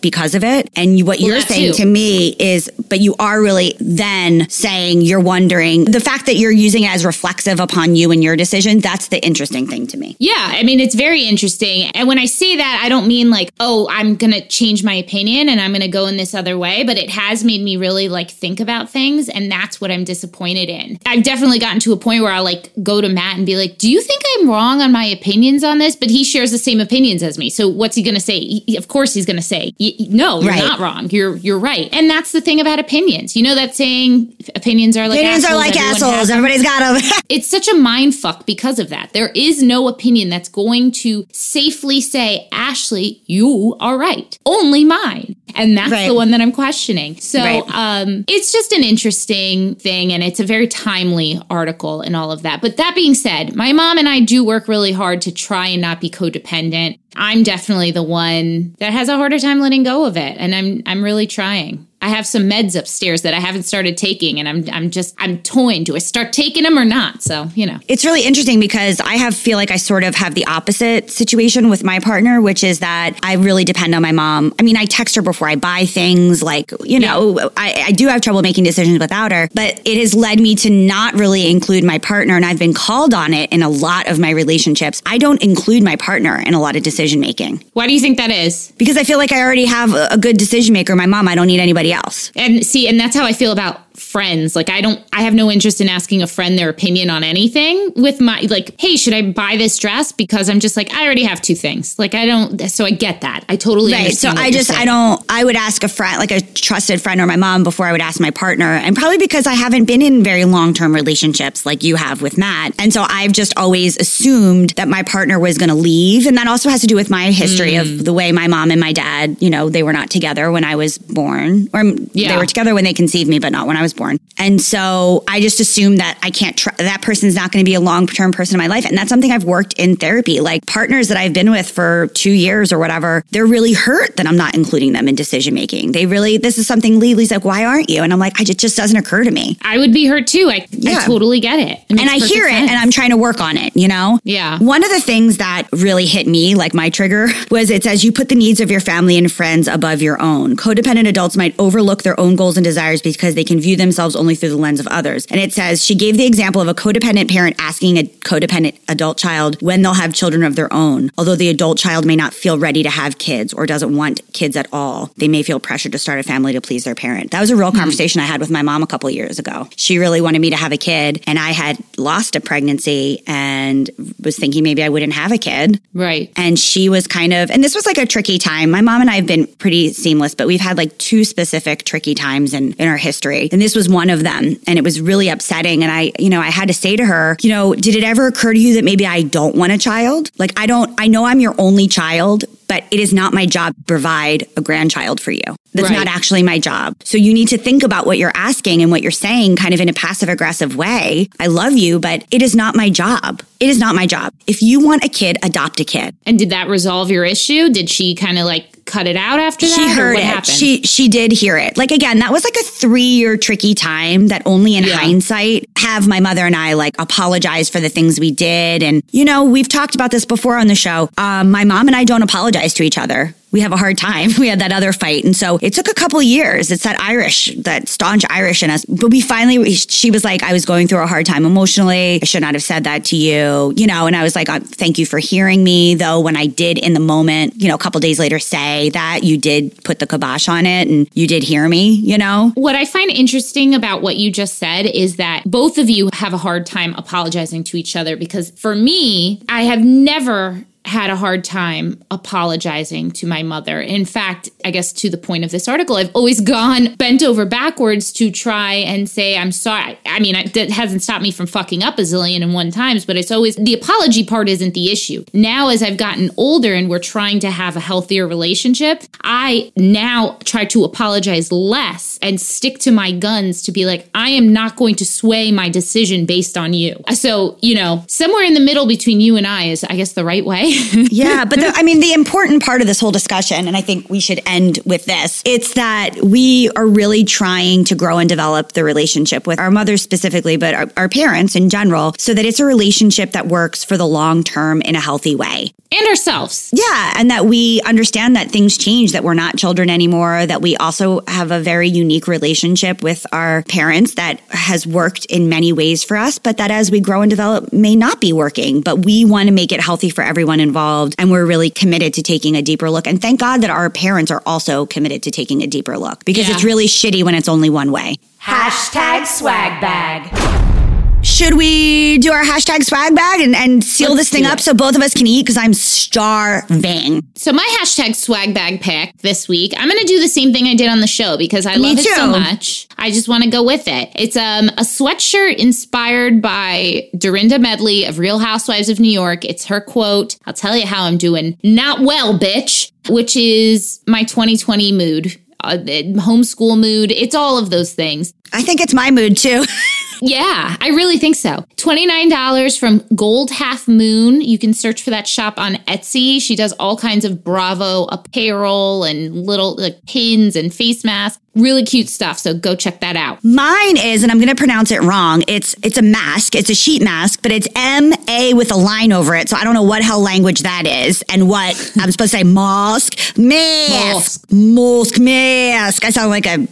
because of it. And what Well, you're saying too. to me is, but you are really then saying you're wondering the fact that you're using it as reflexive upon you and your decision. That's the interesting thing to me. Yeah, I mean, it's very interesting. And when I say that, I don't mean like, oh, I'm going to change my opinion and I'm going to go in this other way, but it has made me really like think about things. And that's what I'm disappointed in. I've definitely gotten to a point where I'll like go to Matt and be like, do you think I'm wrong on my opinions on this? But he shares the same opinions as me. So what's he going to say? He- of course he's going to say, "Y- y- no, you're Right. not wrong. You're, you're right. And that's the thing about opinions. You know that saying, opinions are like Opinions are assholes, like everyone assholes. them." Everybody's got them. [laughs] it's such a mind fuck because of that. There is no opinion that's going to safely say, Ashley, you are right. Only mine. And that's Right. the one that I'm questioning. So Right. um, it's just an interesting thing and it's a very timely article and all of that. But that being said, my mom and I do work really hard to try and not be codependent. I'm definitely the one that has a harder time letting go of it. And I'm I'm really trying. I have some meds upstairs that I haven't started taking and I'm I'm just I'm toying. Do I start taking them or not? So, you know. It's really interesting because I have feel like I sort of have the opposite situation with my partner, which is that I really depend on my mom. I mean, I text her before I buy things, like you know, I, I do have trouble making decisions without her, but it has led me to not really include my partner, and I've been called on it in a lot of my relationships. I don't include my partner in a lot of decision making Why do you think that is? because I feel like I already have a good decision maker. My mom, I don't need anybody else. And see, and that's how I feel about friends. Like I don't I have no interest in asking a friend their opinion on anything with my like, hey, should I buy this dress? Because I'm just like, I already have two things. Like I don't so I get that. I totally Right. So I just, I don't, I would ask a friend, like a trusted friend or my mom before I would ask my partner. And probably because I haven't been in very long term relationships like you have with Matt. And so I've just always assumed that my partner was going to leave. And that also has to do with my history Mm. of the way my mom and my dad, you know, they were not together when I was born, or they were together when they conceived me, but not when I was born. And so I just assume that I can't, tr- that person's not going to be a long term person in my life. And that's something I've worked in therapy. Like partners that I've been with for two years or whatever, they're really hurt that I'm not including them in decision making. They really, this is something Lily's like, why aren't you? And I'm like, I just, just doesn't occur to me. I would be hurt too. I, Yeah. I totally get it. It And I hear it sense. and I'm trying to work on it, you know? Yeah. One of the things that really hit me, like my trigger, [laughs] was it says you put the needs of your family and friends above your own. Codependent adults might overlook their own goals and desires because they can view themselves only through the lens of others. And it says she gave the example of a codependent parent asking a codependent adult child when they'll have children of their own. Although the adult child may not feel ready to have kids or doesn't want kids at all, they may feel pressured to start a family to please their parent. That was a real hmm. conversation I had with my mom a couple years ago. She really wanted me to have a kid, and I had lost a pregnancy and was thinking maybe I wouldn't have a kid. Right. And she was kind of, and this was like a tricky time. My mom and I have been pretty seamless, but we've had like two specific tricky times in, in our history. And this was one of them. And it was really upsetting. And I, you know, I had to say to her, you know, did it ever occur to you that maybe I don't want a child? Like, I don't, I know I'm your only child, but it is not my job to provide a grandchild for you. That's Right. not actually my job. So you need to think about what you're asking and what you're saying kind of in a passive aggressive way. I love you, but it is not my job. It is not my job. If you want a kid, adopt a kid. And did that resolve your issue? Did she kind of like cut it out after that? She heard what it. happened? She she did hear it. Like again, that was like a three year tricky time that only in Yeah. hindsight have my mother and I like apologize for the things we did. And you know, we've talked about this before on the show. Um, my mom and I don't apologize to each other. We have a hard time. [laughs] We had that other fight. And so it took a couple years. It's that Irish, that staunch Irish in us. But we finally, she was like, I was going through a hard time emotionally. I should not have said that to you, you know, and I was like, uh, thank you for hearing me. Though when I did in the moment, you know, a couple days later say that you did put the kibosh on it and you did hear me, you know? What I find interesting about what you just said is that both of you have a hard time apologizing to each other because for me, I have never had a hard time apologizing to my mother. In fact, I guess to the point of this article, I've always gone bent over backwards to try and say, I'm sorry. I mean, that hasn't stopped me from fucking up a zillion and one times, but it's always the apology part isn't the issue. Now, as I've gotten older and we're trying to have a healthier relationship, I now try to apologize less and stick to my guns to be like, I am not going to sway my decision based on you. So, you know, somewhere in the middle between you and I is, I guess, the right way. [laughs] yeah, but the, I mean, the important part of this whole discussion, and I think we should end with this, it's that we are really trying to grow and develop the relationship with our mothers specifically, but our, our parents in general, so that it's a relationship that works for the long term in a healthy way. And ourselves. Yeah, and that we understand that things change, that we're not children anymore, that we also have a very unique relationship with our parents that has worked in many ways for us, but that as we grow and develop may not be working, but we want to make it healthy for everyone involved. And we're really committed to taking a deeper look. And thank God that our parents are also committed to taking a deeper look because yeah. it's really shitty when it's only one way. Hashtag swag bag. Should we do our hashtag swag bag and, and seal Let's this thing up so both of us can eat? Because I'm starving. So my hashtag swag bag pick this week, I'm going to do the same thing I did on the show because I Me love too. it so much. I just want to go with it. It's um, a sweatshirt inspired by Dorinda Medley of Real Housewives of New York. It's her quote. I'll tell you how I'm doing. Not well, bitch. Which is my 2020 mood. Uh, homeschool mood. It's all of those things. I think it's my mood too. [laughs] Yeah, I really think so. $29 from Gold Half Moon. You can search for that shop on Etsy. She does all kinds of Bravo apparel and little like pins and face masks. Really cute stuff. So go check that out. Mine is, and I'm going to pronounce it wrong. It's it's a mask. It's a sheet mask, but it's M A with a line over it. So I don't know what hell language that is and what [laughs] I'm supposed to say. Mask, mask, mask, mask. I sound like a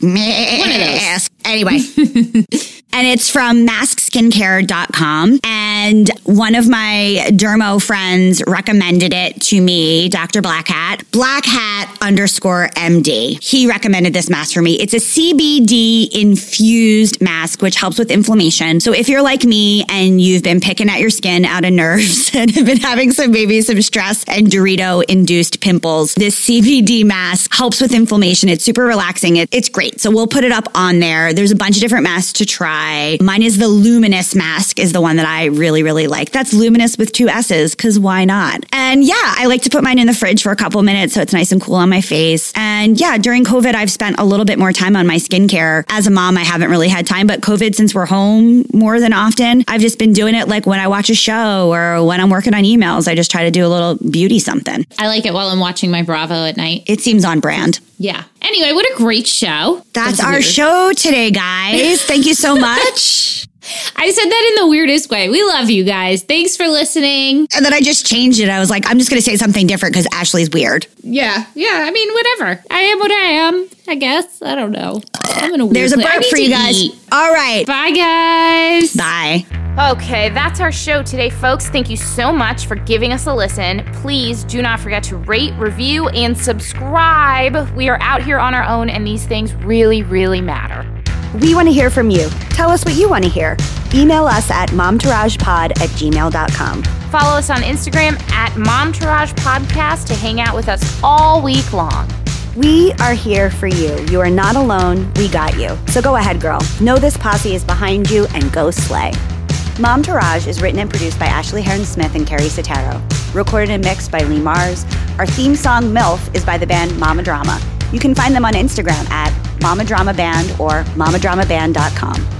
mask. Anyway. [laughs] and it's from maskskincare.com. And one of my dermo friends recommended it to me, Dr. Black Hat, Black Hat underscore MD. He recommended this mask for me. It's a CBD infused mask, which helps with inflammation. So if you're like me and you've been picking at your skin out of nerves [laughs] and have been having some, maybe some stress and Dorito induced pimples, this CBD mask helps with inflammation. It's super relaxing. It, it's great. So we'll put it up on there. There's a bunch of different masks to try. Mine is the luminous mask is the one that I really, really like. That's luminous with two S's because why not? And yeah, I like to put mine in the fridge for a couple minutes so it's nice and cool on my face. And yeah, during COVID, I've spent a little bit more time on my skincare. As a mom, I haven't really had time, but COVID, since we're home more than often, I've just been doing it like when I watch a show or when I'm working on emails. I just try to do a little beauty something. I like it while I'm watching my Bravo at night. It seems on brand. Yeah. Anyway, what a great show. That's, our weird. show today, guys. Thank you so much. [laughs] I said that in the weirdest way. We love you guys. Thanks for listening. And then I just changed it. I was like, I'm just going to say something different because Ashley's weird. Yeah. Yeah. I mean, whatever. I am what I am, I guess. I don't know. I'm in a There's a burp for you guys. Eat. All right. Bye, guys. Bye. Okay, that's our show today, folks. Thank you so much for giving us a listen. Please do not forget to rate, review, and subscribe. We are out here on our own, and these things really, really matter. We want to hear from you. Tell us what you want to hear. Email us at momtouragepod at gmail.com. Follow us on Instagram at momtouragepodcast to hang out with us all week long. We are here for you. You are not alone. We got you. So go ahead, girl. Know this posse is behind you and go slay. Momtourage is written and produced by Ashley Heron Smith and Carrie Sotero. Recorded and mixed by Lee Mars. Our theme song, MILF, is by the band Mama Drama. You can find them on Instagram at Mama Drama Band or mamadramaband.com.